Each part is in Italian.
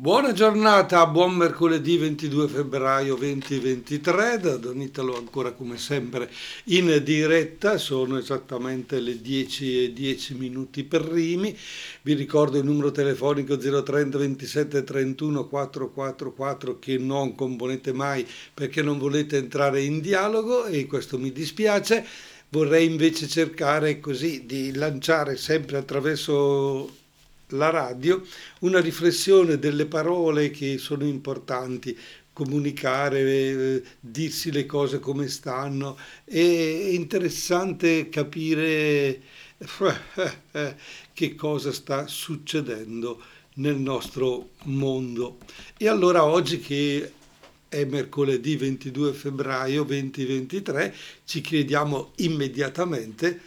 Buona giornata, buon mercoledì 22 febbraio 2023 da Don Italo ancora come sempre in diretta, sono esattamente le 10 e 10 minuti per Rimi, vi ricordo il numero telefonico 030 27 31 444 che non componete mai perché non volete entrare in dialogo e questo mi dispiace, vorrei invece cercare così di lanciare sempre attraverso la radio una riflessione delle parole che sono importanti, comunicare, eh, dirsi le cose come stanno. È interessante capire che cosa sta succedendo nel nostro mondo. E allora oggi che è mercoledì 22 febbraio 2023, ci chiediamo immediatamente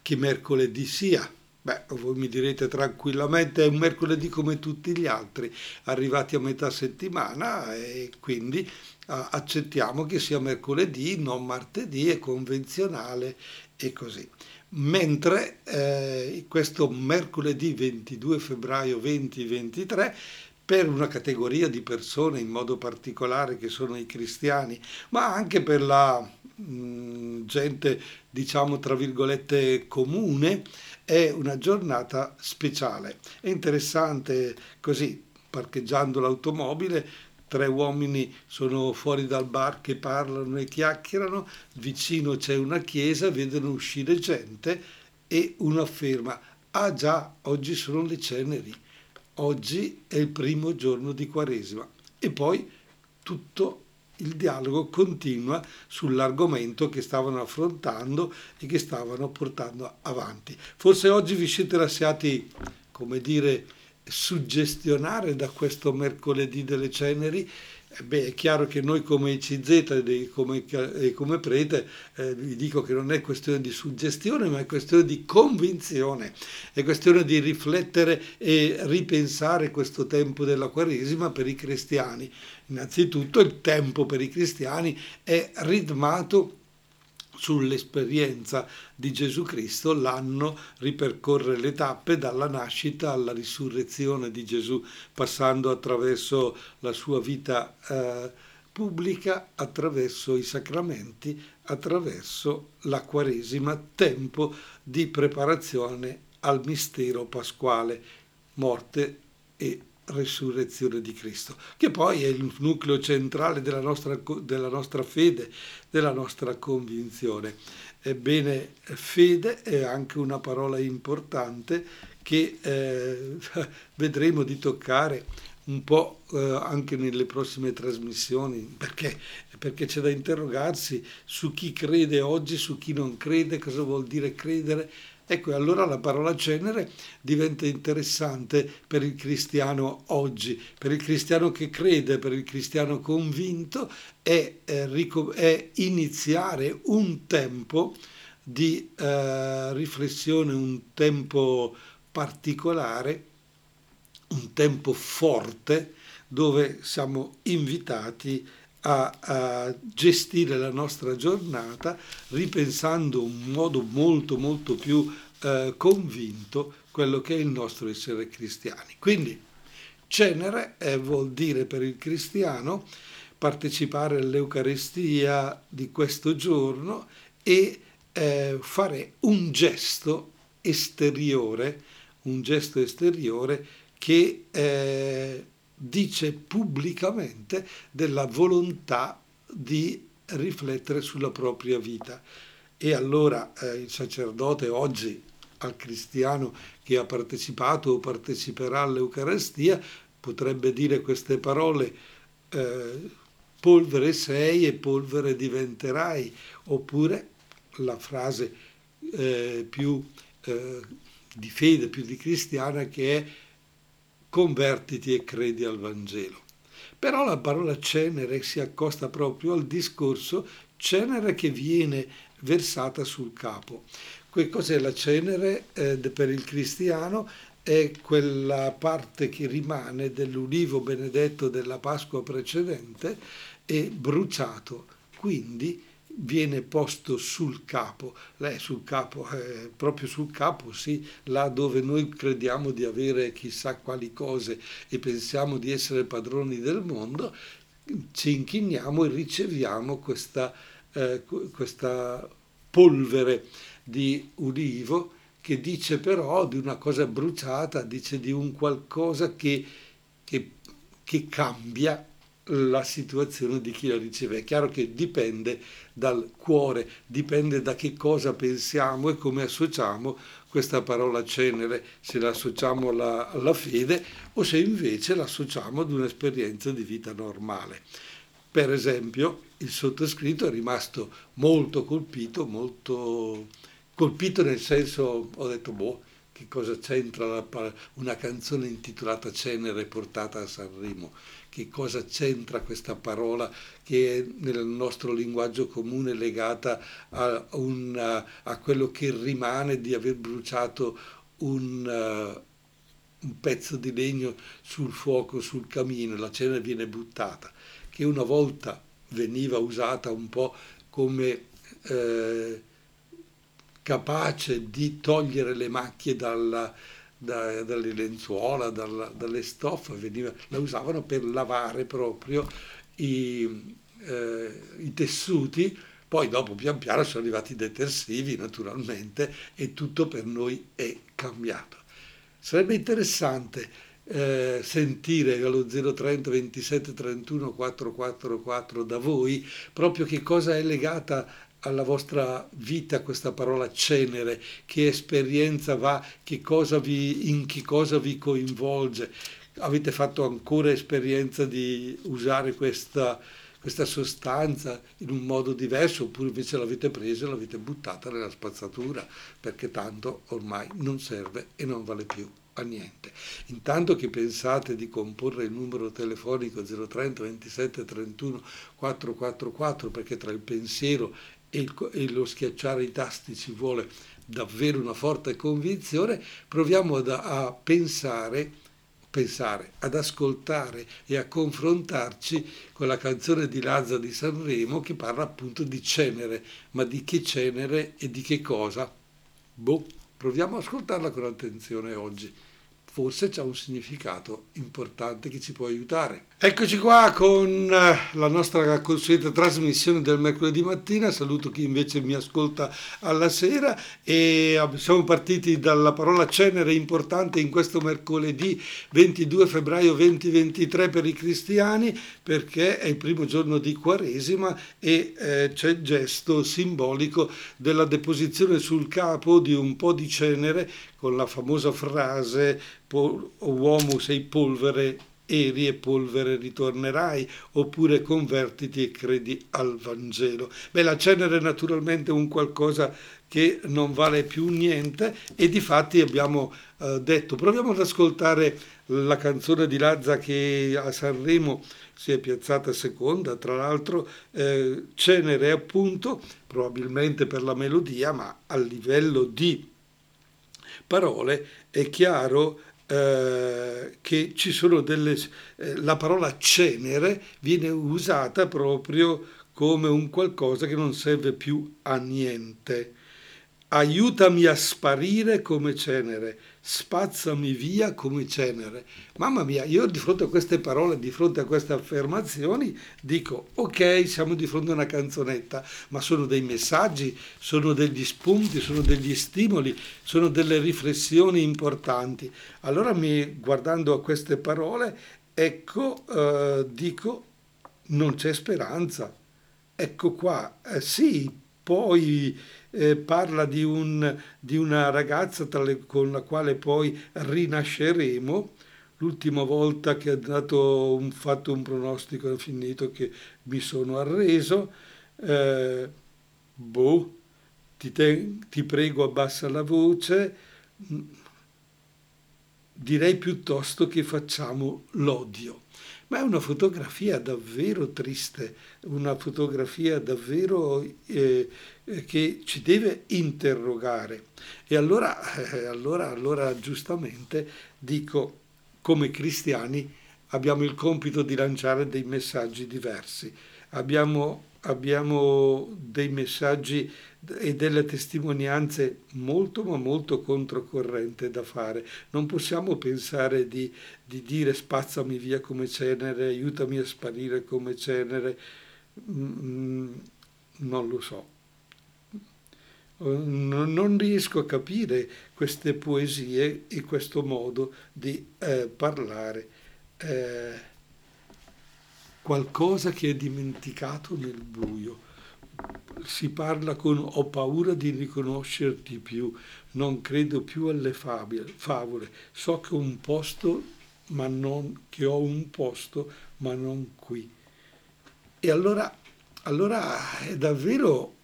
che mercoledì sia Beh, voi mi direte tranquillamente, è un mercoledì come tutti gli altri, arrivati a metà settimana e quindi accettiamo che sia mercoledì, non martedì, è convenzionale e così. Mentre eh, questo mercoledì 22 febbraio 2023 per una categoria di persone in modo particolare che sono i cristiani, ma anche per la mh, gente, diciamo tra virgolette, comune, è una giornata speciale. È interessante così, parcheggiando l'automobile, tre uomini sono fuori dal bar che parlano e chiacchierano, vicino c'è una chiesa, vedono uscire gente e uno afferma, ah già, oggi sono le ceneri, oggi è il primo giorno di Quaresima. E poi tutto il dialogo continua sull'argomento che stavano affrontando e che stavano portando avanti. Forse oggi vi siete lasciati, come dire, suggestionare da questo mercoledì delle ceneri Beh, è chiaro che noi come ICZ come, e come prete eh, vi dico che non è questione di suggestione, ma è questione di convinzione, è questione di riflettere e ripensare questo tempo della Quaresima per i cristiani. Innanzitutto il tempo per i cristiani è ritmato sull'esperienza di Gesù Cristo, l'anno ripercorre le tappe dalla nascita alla risurrezione di Gesù, passando attraverso la sua vita eh, pubblica, attraverso i sacramenti, attraverso la Quaresima, tempo di preparazione al mistero pasquale, morte e resurrezione di Cristo, che poi è il nucleo centrale della nostra, della nostra fede, della nostra convinzione. Ebbene, fede è anche una parola importante che eh, vedremo di toccare un po' eh, anche nelle prossime trasmissioni, perché? perché c'è da interrogarsi su chi crede oggi, su chi non crede, cosa vuol dire credere, Ecco, allora la parola cenere diventa interessante per il cristiano oggi, per il cristiano che crede, per il cristiano convinto, è, è, è iniziare un tempo di eh, riflessione, un tempo particolare, un tempo forte, dove siamo invitati a a, a, gestire la nostra giornata ripensando un modo molto molto più eh, convinto quello che è il nostro essere cristiani. Quindi cenere eh, vuol dire per il cristiano partecipare all'Eucaristia di questo giorno e eh, fare un gesto esteriore, un gesto esteriore che eh, dice pubblicamente della volontà di riflettere sulla propria vita. E allora eh, il sacerdote oggi al cristiano che ha partecipato o parteciperà all'Eucarestia potrebbe dire queste parole eh, polvere sei e polvere diventerai, oppure la frase eh, più eh, di fede, più di cristiana che è convertiti e credi al Vangelo. Però la parola cenere si accosta proprio al discorso cenere che viene versata sul capo. Che cos'è la cenere eh, per il cristiano? È quella parte che rimane dell'ulivo benedetto della Pasqua precedente e bruciato. Quindi viene posto sul capo, lei sul capo, eh, proprio sul capo, sì, là dove noi crediamo di avere chissà quali cose e pensiamo di essere padroni del mondo, ci inchiniamo e riceviamo questa, eh, questa polvere di ulivo che dice però di una cosa bruciata, dice di un qualcosa che, che, che cambia la situazione di chi la riceve. È chiaro che dipende dal cuore, dipende da che cosa pensiamo e come associamo questa parola cenere, se la associamo alla, alla fede o se invece la associamo ad un'esperienza di vita normale. Per esempio, il sottoscritto è rimasto molto colpito, molto colpito nel senso, ho detto, boh, che cosa c'entra una canzone intitolata Cenere portata a Sanremo? Che cosa c'entra questa parola che è nel nostro linguaggio comune legata a, un, a quello che rimane di aver bruciato un, uh, un pezzo di legno sul fuoco, sul camino, la cenere viene buttata, che una volta veniva usata un po' come... Eh, capace di togliere le macchie dalla, da, dalle lenzuola, dalla, dalle stoffe, veniva, la usavano per lavare proprio i, eh, i tessuti, poi dopo pian piano sono arrivati i detersivi naturalmente e tutto per noi è cambiato. Sarebbe interessante eh, sentire allo 030 27 31 444 da voi proprio che cosa è legata alla vostra vita questa parola cenere, che esperienza va, che cosa vi, in che cosa vi coinvolge. Avete fatto ancora esperienza di usare questa, questa sostanza in un modo diverso oppure invece l'avete presa e l'avete buttata nella spazzatura perché tanto ormai non serve e non vale più a niente. Intanto che pensate di comporre il numero telefonico 030 27 31 444 perché tra il pensiero e, e lo schiacciare i tasti ci vuole davvero una forte convinzione, proviamo ad, a pensare, pensare, ad ascoltare e a confrontarci con la canzone di Lazza di Sanremo che parla appunto di cenere, ma di che cenere e di che cosa? Boh, proviamo ad ascoltarla con attenzione oggi forse c'è un significato importante che ci può aiutare. Eccoci qua con eh, la nostra consueta trasmissione del mercoledì mattina, saluto chi invece mi ascolta alla sera e siamo partiti dalla parola cenere importante in questo mercoledì 22 febbraio 2023 per i cristiani perché è il primo giorno di Quaresima e eh, c'è il gesto simbolico della deposizione sul capo di un po' di cenere con la famosa frase uomo sei polvere eri e polvere ritornerai, oppure convertiti e credi al Vangelo. Beh, la cenere è naturalmente un qualcosa che non vale più niente e di fatti abbiamo eh, detto, proviamo ad ascoltare la canzone di Lazza che a Sanremo si è piazzata seconda, tra l'altro eh, cenere appunto, probabilmente per la melodia, ma a livello di parole è chiaro eh, che ci sono delle... Eh, la parola cenere viene usata proprio come un qualcosa che non serve più a niente. Aiutami a sparire come cenere, spazzami via come cenere. Mamma mia, io di fronte a queste parole, di fronte a queste affermazioni, dico, ok, siamo di fronte a una canzonetta, ma sono dei messaggi, sono degli spunti, sono degli stimoli, sono delle riflessioni importanti. Allora, mi, guardando a queste parole, ecco, eh, dico, non c'è speranza. Ecco qua, eh, sì, poi eh, parla di, un, di, una ragazza le, con la quale poi rinasceremo. L'ultima volta che ha dato un, fatto un pronostico è finito che mi sono arreso. Eh, boh, ti, te, ti prego abbassa la voce. Direi piuttosto che facciamo l'odio ma è una fotografia davvero triste, una fotografia davvero eh, eh, che ci deve interrogare. E allora, eh, allora, allora giustamente dico, come cristiani abbiamo il compito di lanciare dei messaggi diversi, abbiamo abbiamo dei messaggi e delle testimonianze molto ma molto controcorrente da fare. Non possiamo pensare di, di dire spazzami via come cenere, aiutami a sparire come cenere, mm, non lo so. Non riesco a capire queste poesie e questo modo di eh, parlare. Eh, qualcosa che è dimenticato nel buio. Si parla con ho paura di riconoscerti più, non credo più alle favole, so che ho un posto, ma non, che ho un posto, ma non qui. E allora, allora è davvero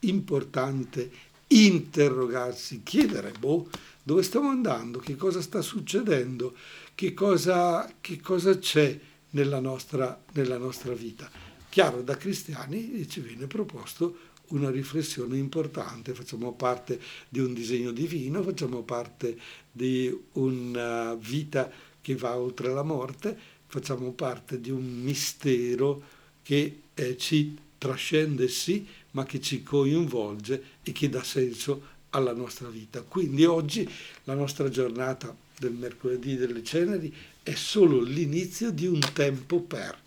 importante interrogarsi, chiedere, boh, dove stiamo andando, che cosa sta succedendo, che cosa, che cosa c'è nella nostra, nella nostra vita. Chiaro, da cristiani ci viene proposto una riflessione importante, facciamo parte di un disegno divino, facciamo parte di una vita che va oltre la morte, facciamo parte di un mistero che eh, ci trascende sì, ma che ci coinvolge e che dà senso alla nostra vita. Quindi oggi la nostra giornata del mercoledì delle ceneri è solo l'inizio di un tempo per,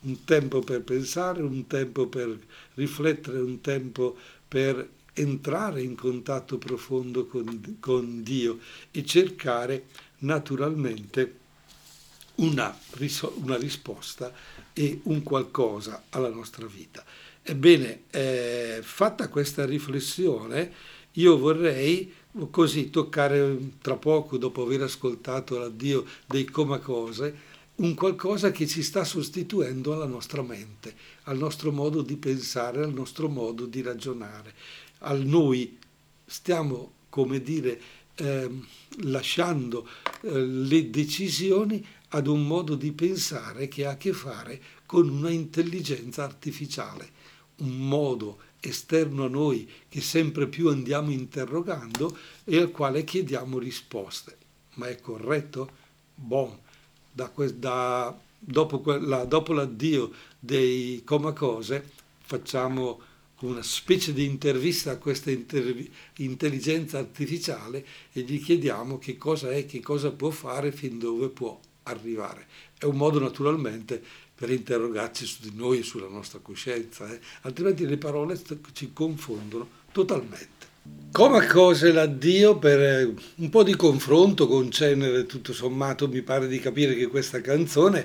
un tempo per pensare, un tempo per riflettere, un tempo per entrare in contatto profondo con, con Dio e cercare naturalmente una, una, risposta e un qualcosa alla nostra vita. Ebbene, eh, fatta questa riflessione, io vorrei così toccare tra poco, dopo aver ascoltato l'addio dei comacose, un qualcosa che ci sta sostituendo alla nostra mente, al nostro modo di pensare, al nostro modo di ragionare. Al noi stiamo, come dire, eh, lasciando eh, le decisioni ad un modo di pensare che ha a che fare con una intelligenza artificiale, un modo esterno a noi che sempre più andiamo interrogando e al quale chiediamo risposte. Ma è corretto? Bon, da, da, dopo, quella, dopo l'addio dei comacose facciamo una specie di intervista a questa inter- intelligenza artificiale e gli chiediamo che cosa è, che cosa può fare, fin dove può arrivare. È un modo naturalmente per interrogarci su di noi e sulla nostra coscienza, eh? altrimenti le parole ci confondono totalmente. Come cose l'addio per eh, un po' di confronto con Cenere, tutto sommato mi pare di capire che questa canzone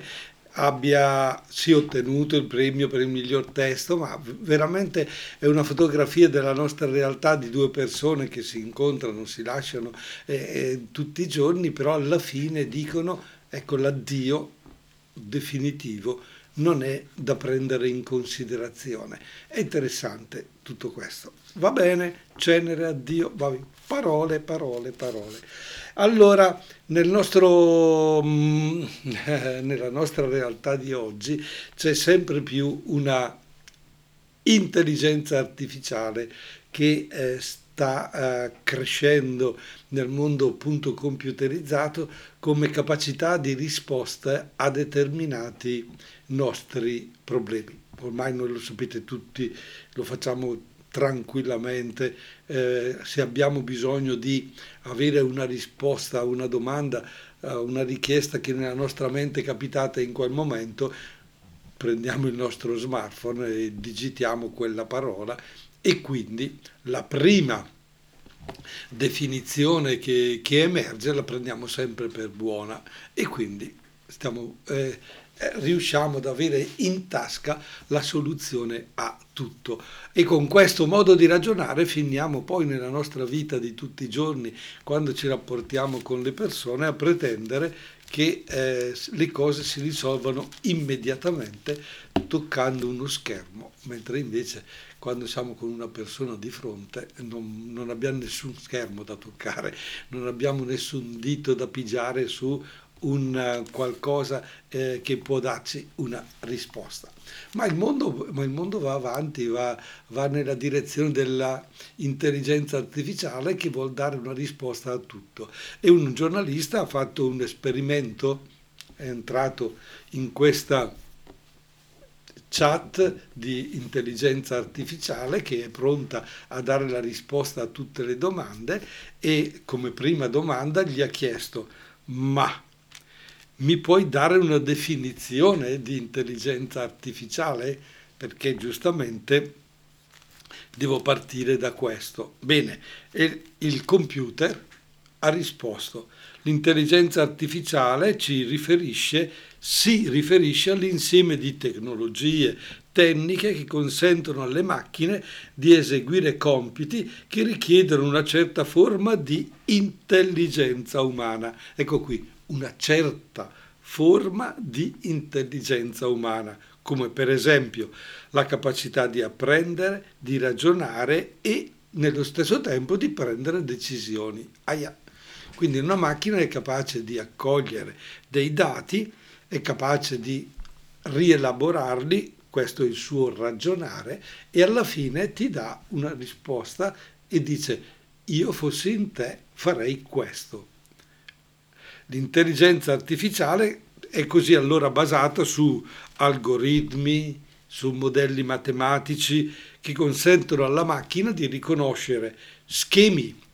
abbia sì ottenuto il premio per il miglior testo, ma veramente è una fotografia della nostra realtà di due persone che si incontrano, si lasciano eh, eh, tutti i giorni, però alla fine dicono ecco l'addio definitivo non è da prendere in considerazione. È interessante tutto questo. Va bene, cenere a Dio, parole, parole, parole. Allora, nel nostro, mm, nella nostra realtà di oggi c'è sempre più una intelligenza artificiale che eh, sta eh, crescendo nel mondo appunto computerizzato come capacità di risposta a determinati nostri problemi. Ormai noi lo sapete tutti, lo facciamo tranquillamente, eh, se abbiamo bisogno di avere una risposta a una domanda, a una richiesta che nella nostra mente è capitata in quel momento, prendiamo il nostro smartphone e digitiamo quella parola e quindi la prima definizione che, che emerge la prendiamo sempre per buona e quindi stiamo, eh, eh, riusciamo ad avere in tasca la soluzione a tutto. E con questo modo di ragionare finiamo poi nella nostra vita di tutti i giorni, quando ci rapportiamo con le persone, a pretendere che eh, le cose si risolvano immediatamente toccando uno schermo, mentre invece quando siamo con una persona di fronte non, non abbiamo nessun schermo da toccare, non abbiamo nessun dito da pigiare su un qualcosa eh, che può darci una risposta. Ma il mondo, ma il mondo va avanti, va, va, nella direzione dell'intelligenza artificiale che vuol dare una risposta a tutto. E un giornalista ha fatto un esperimento, è entrato in questa chat di intelligenza artificiale che è pronta a dare la risposta a tutte le domande e come prima domanda gli ha chiesto ma mi puoi dare una definizione di intelligenza artificiale? Perché giustamente devo partire da questo. Bene, e il computer ha risposto. L'intelligenza artificiale ci riferisce, si riferisce all'insieme di tecnologie, tecniche che consentono alle macchine di eseguire compiti che richiedono una certa forma di intelligenza umana. Ecco qui, una certa forma di intelligenza umana, come per esempio la capacità di apprendere, di ragionare e nello stesso tempo di prendere decisioni. Aia. Quindi una macchina è capace di accogliere dei dati, è capace di rielaborarli, questo è il suo ragionare, e alla fine ti dà una risposta e dice io fossi in te farei questo. L'intelligenza artificiale è così allora basata su algoritmi, su modelli matematici che consentono alla macchina di riconoscere schemi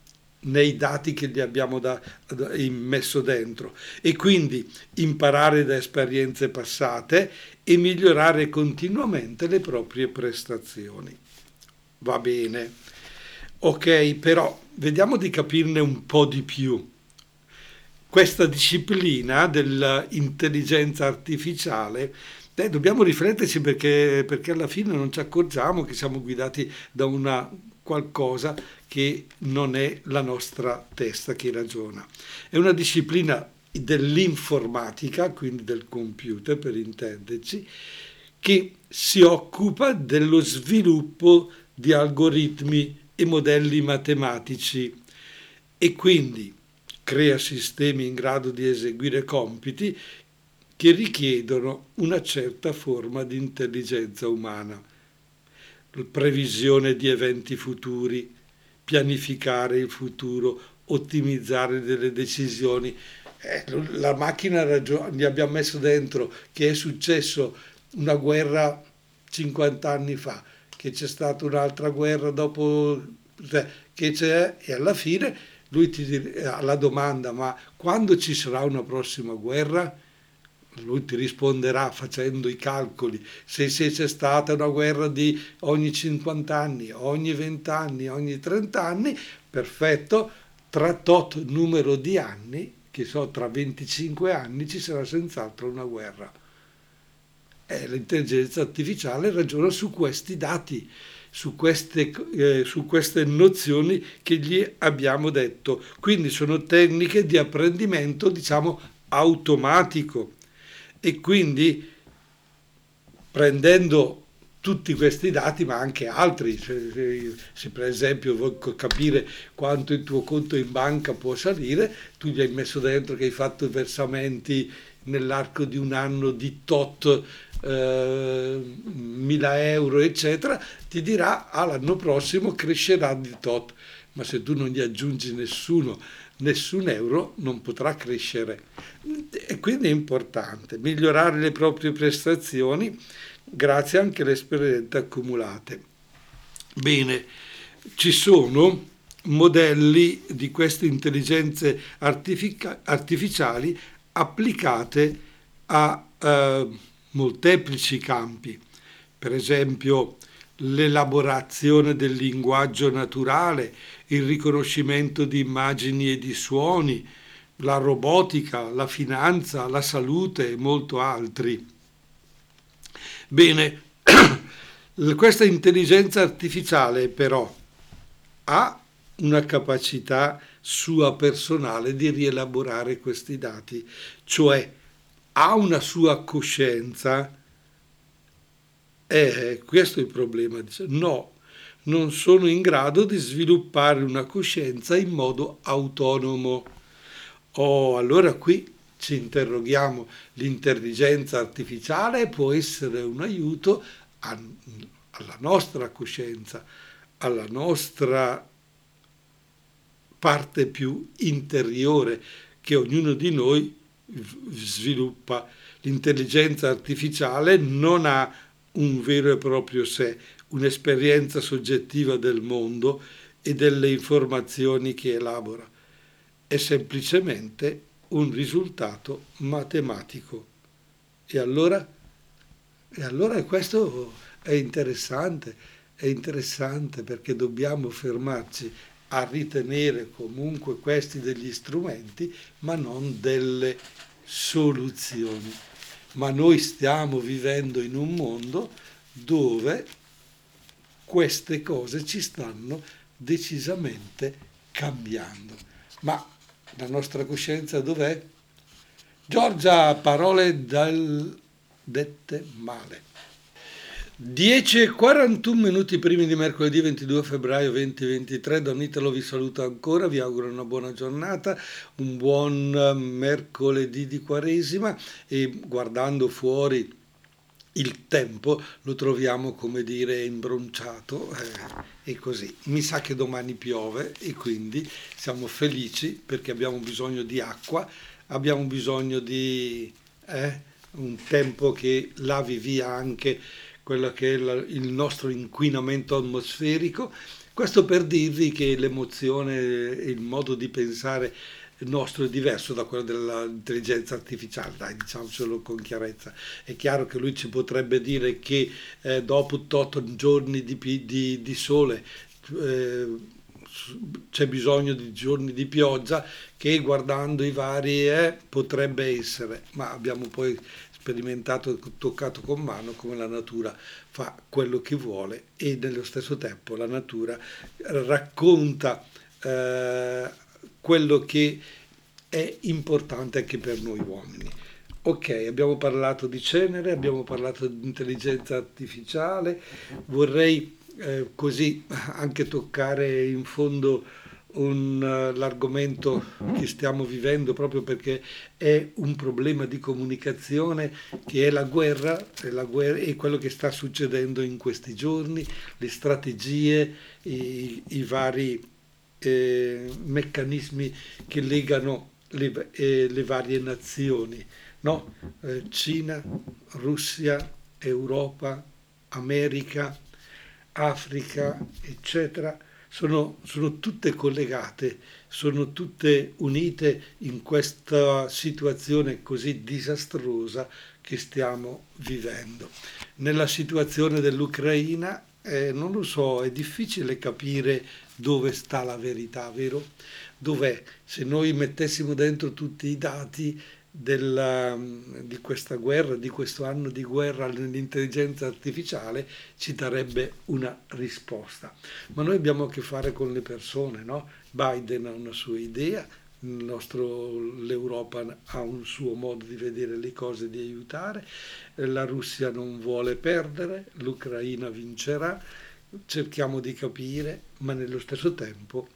nei dati che gli abbiamo da, da, messo dentro e quindi imparare da esperienze passate e migliorare continuamente le proprie prestazioni. Va bene. Ok, però vediamo di capirne un po' di più questa disciplina dell'intelligenza artificiale eh, dobbiamo rifletterci perché, perché alla fine non ci accorgiamo che siamo guidati da una qualcosa che non è la nostra testa che ragiona. È una disciplina dell'informatica, quindi del computer per intenderci, che si occupa dello sviluppo di algoritmi e modelli matematici e quindi crea sistemi in grado di eseguire compiti che richiedono una certa forma di intelligenza umana. Previsione di eventi futuri, pianificare il futuro, ottimizzare delle decisioni. Eh, la macchina gli abbiamo messo dentro che è successo una guerra 50 anni fa, che c'è stata un'altra guerra dopo, cioè, che c'è e alla fine lui ti alla domanda ma quando ci sarà una prossima guerra? Lui ti risponderà facendo i calcoli, se, se c'è stata una guerra di ogni 50 anni, ogni 20 anni, ogni 30 anni, perfetto, tra tot numero di anni, che so, tra 25 anni ci sarà senz'altro una guerra. E l'intelligenza artificiale ragiona su questi dati su queste, eh, su queste nozioni che gli abbiamo detto. Quindi sono tecniche di apprendimento, diciamo, automatico. E quindi prendendo tutti questi dati, ma anche altri, se, se, per esempio vuoi capire quanto il tuo conto in banca può salire, tu gli hai messo dentro che hai fatto versamenti nell'arco di un anno di tot eh, 1000 euro, eccetera, ti dirà ah, l'anno prossimo crescerà di tot. Ma se tu non gli aggiungi nessuno, nessun euro, non potrà crescere. E quindi è importante migliorare le proprie prestazioni grazie anche alle esperienze accumulate. Bene, ci sono modelli di queste intelligenze artific- artificiali applicate a eh, molteplici campi, per esempio l'elaborazione del linguaggio naturale, il riconoscimento di immagini e di suoni, la robotica, la finanza, la salute e molto altri. Bene, questa intelligenza artificiale però ha una capacità sua personale di rielaborare questi dati, cioè ha una sua coscienza, eh, questo è il problema. No, non sono in grado di sviluppare una coscienza in modo autonomo. Oh, allora qui ci interroghiamo, l'intelligenza artificiale può essere un aiuto a, alla nostra coscienza, alla nostra parte più interiore che ognuno di noi sviluppa. L'intelligenza artificiale non ha un vero e proprio sé, un'esperienza soggettiva del mondo e delle informazioni che elabora. È semplicemente un risultato matematico. E allora, e allora questo è interessante, è interessante perché dobbiamo fermarci a ritenere comunque questi degli strumenti, ma non delle soluzioni. Ma noi stiamo vivendo in un mondo dove queste cose ci stanno decisamente cambiando. Ma la nostra coscienza dov'è? Giorgia, parole dal dette male. 10 e 41 minuti primi di mercoledì 22 febbraio 2023, Don Italo vi saluto ancora, vi auguro una buona giornata, un buon mercoledì di Quaresima e guardando fuori il tempo lo troviamo come dire imbronciato eh, e così. Mi sa che domani piove e quindi siamo felici perché abbiamo bisogno di acqua, abbiamo bisogno di eh, un tempo che lavi via anche quello che è la, il nostro inquinamento atmosferico. Questo per dirvi che l'emozione e il modo di pensare nostro è diverso da quello dell'intelligenza artificiale, dai, diciamocelo con chiarezza. È chiaro che lui ci potrebbe dire che eh, dopo 8 giorni di, di, di sole eh, c'è bisogno di giorni di pioggia che guardando i vari eh, potrebbe essere, ma abbiamo poi sperimentato toccato con mano come la natura fa quello che vuole e nello stesso tempo la natura racconta eh, quello che è importante anche per noi uomini. Ok, abbiamo parlato di cenere, abbiamo parlato di intelligenza artificiale, vorrei eh, così anche toccare in fondo un, uh, l'argomento che stiamo vivendo proprio perché è un problema di comunicazione che è la guerra, è guerra e quello che sta succedendo in questi giorni, le strategie, i, i vari eh, meccanismi che legano le, eh, le varie nazioni, no? eh, Cina, Russia, Europa, America, Africa, eccetera sono, sono tutte collegate, sono tutte unite in questa situazione così disastrosa che stiamo vivendo. Nella situazione dell'Ucraina, eh, non lo so, è difficile capire dove sta la verità, vero? Dov'è? Se noi mettessimo dentro tutti i dati della, di questa guerra, di questo anno di guerra all'intelligenza artificiale, ci darebbe una risposta. Ma noi abbiamo a che fare con le persone, no? Biden ha una sua idea, l'Europa ha un suo modo di vedere le cose, di aiutare, la Russia non vuole perdere, l'Ucraina vincerà, cerchiamo di capire, ma nello stesso tempo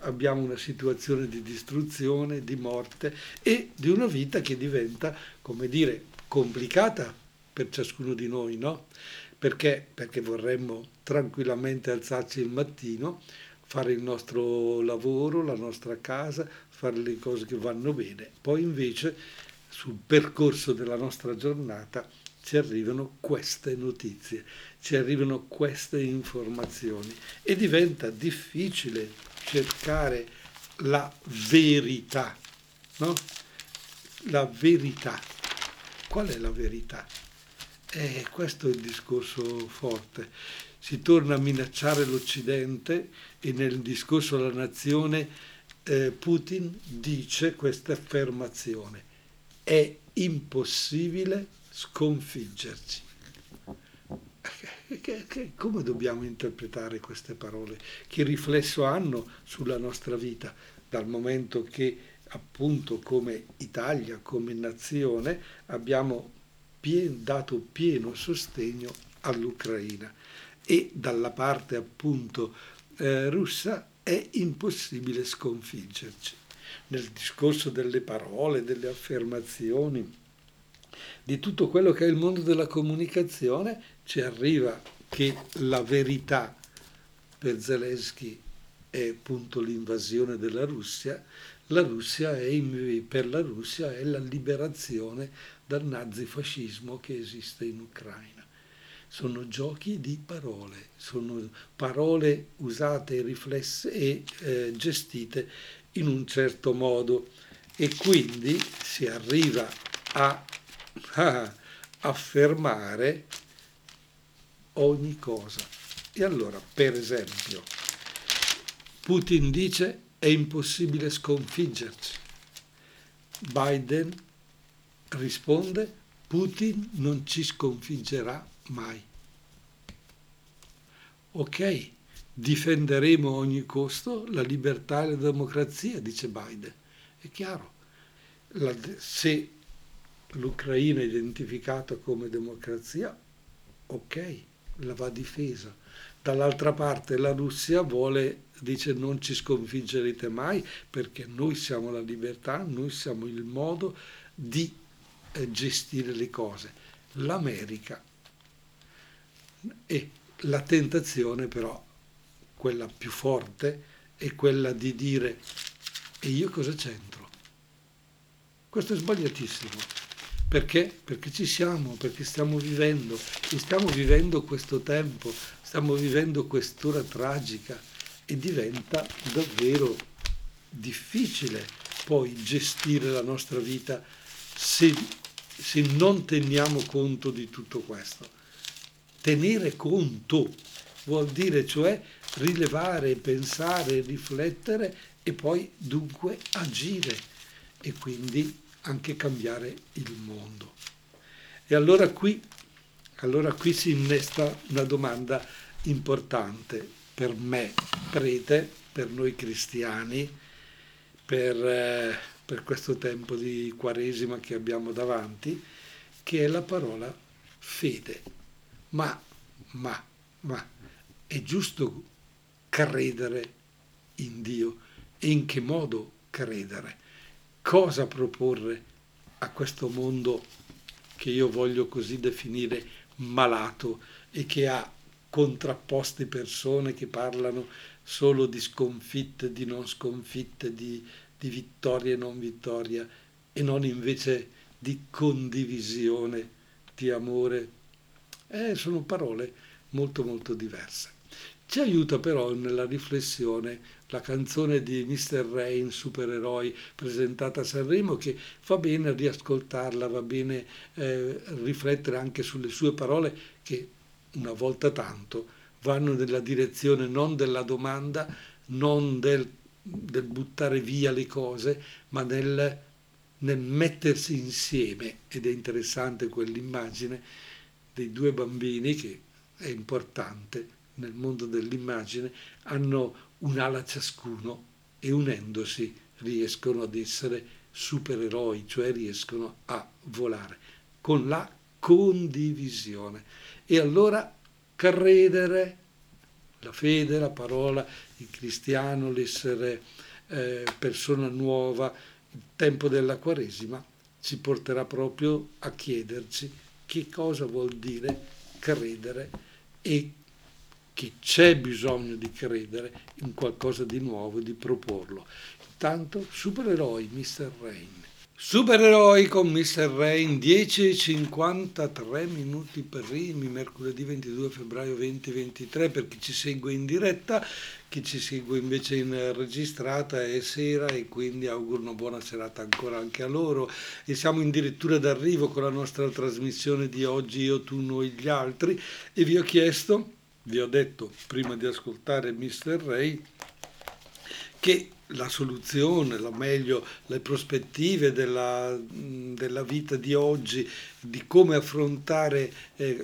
abbiamo una situazione di distruzione, di morte e di una vita che diventa, come dire, complicata per ciascuno di noi, no? Perché? Perché vorremmo tranquillamente alzarci il mattino, fare il nostro lavoro, la nostra casa, fare le cose che vanno bene. Poi invece sul percorso della nostra giornata ci arrivano queste notizie, ci arrivano queste informazioni e diventa difficile cercare la verità, no? La verità. Qual è la verità? Eh, questo è il discorso forte. Si torna a minacciare l'Occidente e nel discorso alla nazione eh, Putin dice questa affermazione. È impossibile sconfiggerci. Come dobbiamo interpretare queste parole? Che riflesso hanno sulla nostra vita, dal momento che appunto come Italia, come nazione, abbiamo pien, dato pieno sostegno all'Ucraina e dalla parte appunto eh, russa è impossibile sconfiggerci. Nel discorso delle parole, delle affermazioni, di tutto quello che è il mondo della comunicazione, ci arriva che la verità per Zelensky è appunto l'invasione della Russia, la Russia è, per la Russia è la liberazione dal nazifascismo che esiste in Ucraina. sono giochi di parole, sono parole usate riflesse e eh, gestite in un certo modo e quindi si arriva a, a affermare ogni cosa. E allora, per esempio, Putin dice è impossibile sconfiggerci. Biden risponde Putin non ci sconfiggerà mai. Ok, difenderemo a ogni costo la libertà e la democrazia, dice Biden. È chiaro. La, se l'Ucraina è identificata come democrazia, ok, la va difesa. Dall'altra parte la Russia vuole, dice non ci sconfiggerete mai perché noi siamo la libertà, noi siamo il modo di gestire le cose. L'America e la tentazione però, quella più forte, è quella di dire e io cosa c'entro? Questo è sbagliatissimo. Perché? Perché ci siamo, perché stiamo vivendo, e stiamo vivendo questo tempo, stiamo vivendo quest'ora tragica e diventa davvero difficile poi gestire la nostra vita se, se non teniamo conto di tutto questo. Tenere conto vuol dire cioè rilevare, pensare, riflettere e poi dunque agire e quindi anche cambiare il mondo. E allora qui, allora qui si innesta una domanda importante per me, prete, per noi cristiani, per, eh, per questo tempo di Quaresima che abbiamo davanti, che è la parola fede. Ma, ma, ma, è giusto credere in Dio e in che modo credere? cosa proporre a questo mondo che io voglio così definire malato e che ha contrapposte persone che parlano solo di sconfitte, di non sconfitte, di, di vittoria e non vittoria e non invece di condivisione, di amore. Eh, sono parole molto molto diverse. Ci aiuta però nella riflessione la canzone di Mr. Rain, Supereroi, presentata a Sanremo, che va bene riascoltarla, va bene eh, riflettere anche sulle sue parole che una volta tanto vanno nella direzione non della domanda, non del, del buttare via le cose, ma nel, nel mettersi insieme. Ed è interessante quell'immagine dei due bambini che è importante nel mondo dell'immagine, hanno un'ala ciascuno e unendosi riescono ad essere supereroi, cioè riescono a volare con la condivisione. E allora credere, la fede, la parola, il cristiano, l'essere eh, persona nuova, il tempo della Quaresima ci porterà proprio a chiederci che cosa vuol dire credere e che c'è bisogno di credere in qualcosa di nuovo e di proporlo. Intanto, supereroi, Mr. Rain. Supereroi con Mr. Rain, 10.53 minuti per primi, mercoledì 22 febbraio 2023, per chi ci segue in diretta, chi ci segue invece in registrata è sera e quindi auguro una buona serata ancora anche a loro e siamo addirittura d'arrivo con la nostra trasmissione di oggi, io, tu, noi, gli altri e vi ho chiesto vi ho detto prima di ascoltare Mr. Ray che la soluzione, o meglio le prospettive della, della, vita di oggi, di come affrontare eh,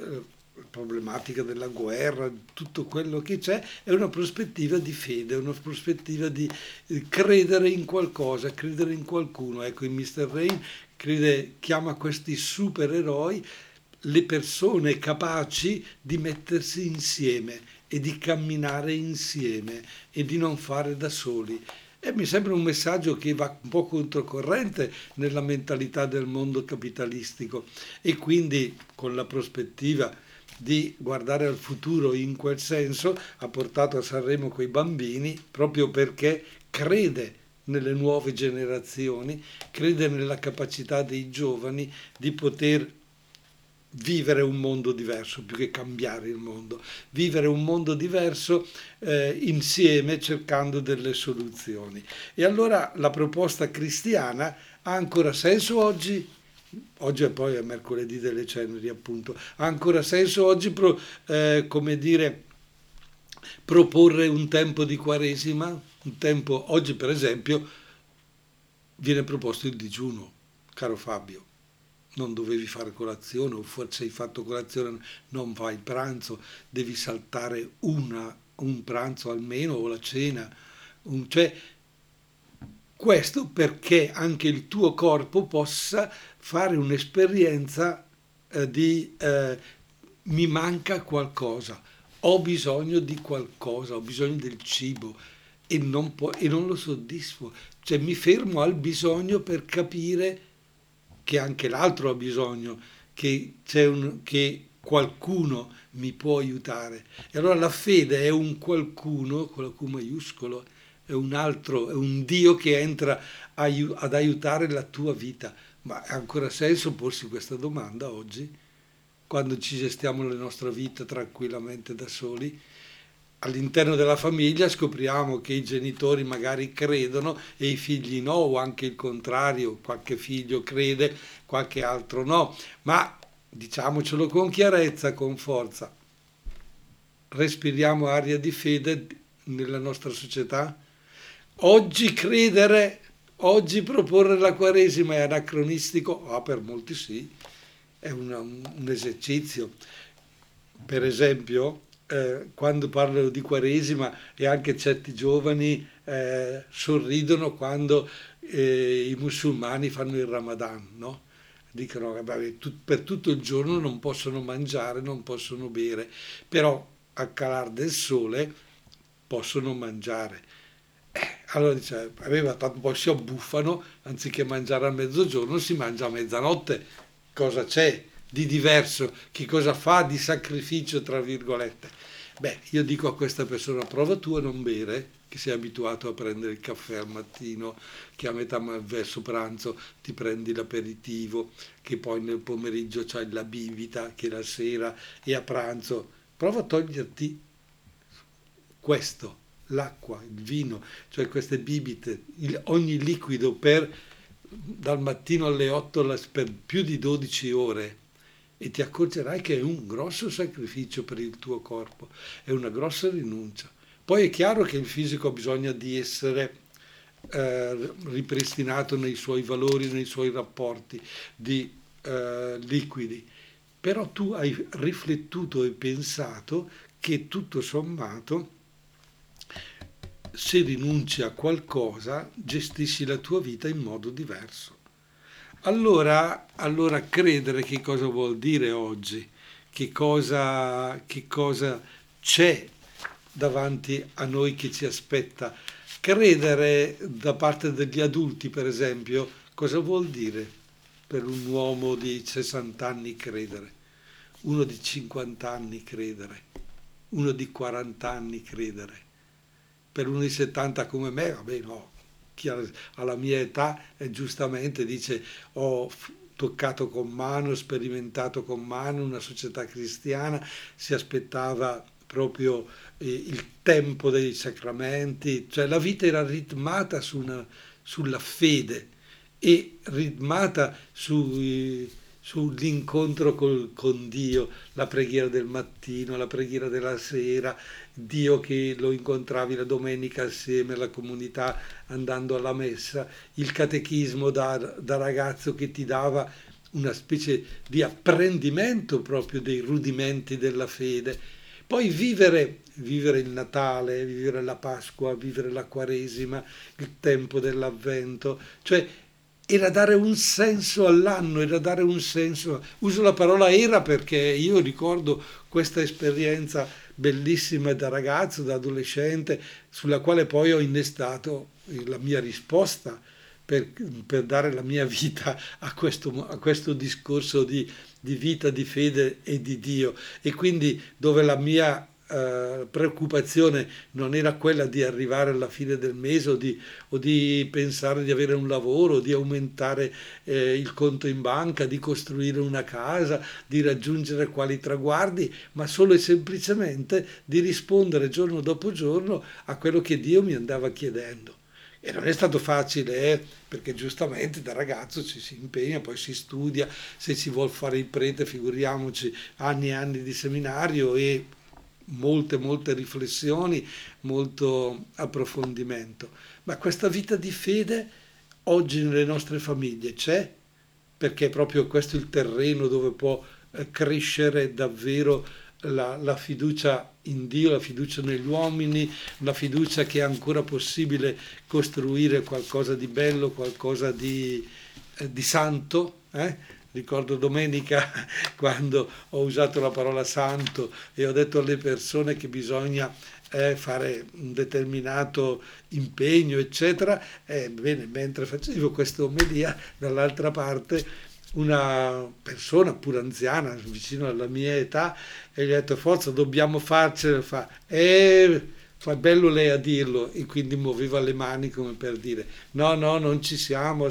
la problematica della guerra, tutto quello che c'è, è una prospettiva di fede, una prospettiva di eh, credere in qualcosa, credere in qualcuno. Ecco, in Mr. Rain crede, chiama questi supereroi le persone capaci di mettersi insieme e di camminare insieme e di non fare da soli. E mi sembra un messaggio che va un po' controcorrente nella mentalità del mondo capitalistico. E quindi con la prospettiva di guardare al futuro in quel senso ha portato a Sanremo quei bambini proprio perché crede nelle nuove generazioni, crede nella capacità dei giovani di poter vivere un mondo diverso, più che cambiare il mondo, vivere un mondo diverso eh, insieme cercando delle soluzioni. E allora la proposta cristiana ha ancora senso oggi? Oggi è poi è mercoledì delle ceneri, appunto. Ha ancora senso oggi, pro, eh, come dire, proporre un tempo di quaresima? Un tempo, oggi per esempio, viene proposto il digiuno, caro Fabio non dovevi fare colazione o forse hai fatto colazione, non fai il pranzo, devi saltare una, un pranzo almeno o la cena. Cioè, questo perché anche il tuo corpo possa fare un'esperienza eh, di eh, mi manca qualcosa, ho bisogno di qualcosa, ho bisogno del cibo e non, po- e non lo soddisfo. Cioè mi fermo al bisogno per capire che anche l'altro ha bisogno, che, un, che qualcuno mi può aiutare. E allora la fede è un qualcuno, con la Q maiuscolo, è un altro, è un Dio che entra ad aiutare la tua vita. Ma ha ancora senso porsi questa domanda oggi, quando ci gestiamo la nostra vita tranquillamente da soli? All'interno della famiglia scopriamo che i genitori magari credono e i figli no, o anche il contrario, qualche figlio crede, qualche altro no, ma diciamocelo con chiarezza, con forza. Respiriamo aria di fede nella nostra società? Oggi credere, oggi proporre la Quaresima è anacronistico? Ah, per molti sì, è una, un esercizio. Per esempio, eh, quando parlo di Quaresima e anche certi giovani eh, sorridono quando eh, i musulmani fanno il Ramadan, no? Dicono che per tutto il giorno non possono mangiare, non possono bere, però al calar del sole possono mangiare. Eh, allora dice, tanto poi si abbuffano, anziché mangiare a mezzogiorno si mangia a mezzanotte. Cosa c'è? di diverso, che cosa fa di sacrificio, tra virgolette. Beh, io dico a questa persona, prova tu a non bere, che sei abituato a prendere il caffè al mattino, che a metà verso pranzo ti prendi l'aperitivo, che poi nel pomeriggio c'hai la bibita, che la sera e a pranzo. Prova a toglierti questo, l'acqua, il vino, cioè queste bibite, il, ogni liquido per dal mattino alle 8 per più di 12 ore e ti accorgerai che è un grosso sacrificio per il tuo corpo, è una grossa rinuncia. Poi è chiaro che il fisico ha bisogno di essere eh, ripristinato nei suoi valori, nei suoi rapporti di eh, liquidi, però tu hai riflettuto e pensato che tutto sommato se rinunci a qualcosa gestisci la tua vita in modo diverso. Allora, allora credere che cosa vuol dire oggi? Che cosa, che cosa c'è davanti a noi che ci aspetta? Credere da parte degli adulti, per esempio, cosa vuol dire per un uomo di 60 anni credere? Uno di 50 anni credere? Uno di 40 anni credere? Per uno di 70 come me, vabbè no, chi alla mia età eh, giustamente dice ho toccato con mano, sperimentato con mano una società cristiana, si aspettava proprio eh, il tempo dei sacramenti, cioè la vita era ritmata su una, sulla fede e ritmata sui sull'incontro col, con Dio, la preghiera del mattino, la preghiera della sera, Dio che lo incontravi la domenica assieme alla comunità andando alla messa, il catechismo da, da ragazzo che ti dava una specie di apprendimento proprio dei rudimenti della fede. Poi vivere, vivere il Natale, vivere la Pasqua, vivere la Quaresima, il tempo dell'Avvento, cioè era dare un senso all'anno, era dare un senso. Uso la parola era perché io ricordo questa esperienza bellissima da ragazzo, da adolescente, sulla quale poi ho innestato la mia risposta per, per dare la mia vita a questo, a questo discorso di, di, vita, di fede e di Dio. E quindi dove la mia eh, preoccupazione non era quella di arrivare alla fine del mese o di, o di pensare di avere un lavoro, di aumentare eh, il conto in banca, di costruire una casa, di raggiungere quali traguardi, ma solo e semplicemente di rispondere giorno dopo giorno a quello che Dio mi andava chiedendo. E non è stato facile, eh, perché giustamente da ragazzo ci si impegna, poi si studia, se si vuole fare il prete, figuriamoci, anni e anni di seminario e molte, molte riflessioni, molto approfondimento. Ma questa vita di fede oggi nelle nostre famiglie c'è? Perché è proprio questo il terreno dove può eh, crescere davvero la, la, fiducia in Dio, la fiducia negli uomini, la fiducia che è ancora possibile costruire qualcosa di bello, qualcosa di, eh, di santo. Eh? Ricordo domenica quando ho usato la parola santo e ho detto alle persone che bisogna eh, fare un determinato impegno, eccetera. Ebbene, mentre facevo questa omelia, dall'altra parte una persona pure anziana, vicino alla mia età, e gli ho detto, forza, dobbiamo farcela, fa, e fa bello lei a dirlo, e quindi muoveva le mani come per dire, no, no, non ci siamo,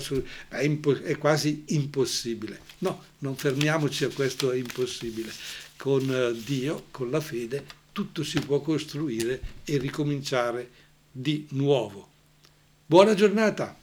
è, impo- è quasi impossibile. No, non fermiamoci a questo è impossibile. Con eh, Dio, con la fede, tutto si può costruire e ricominciare di nuovo. Buona giornata!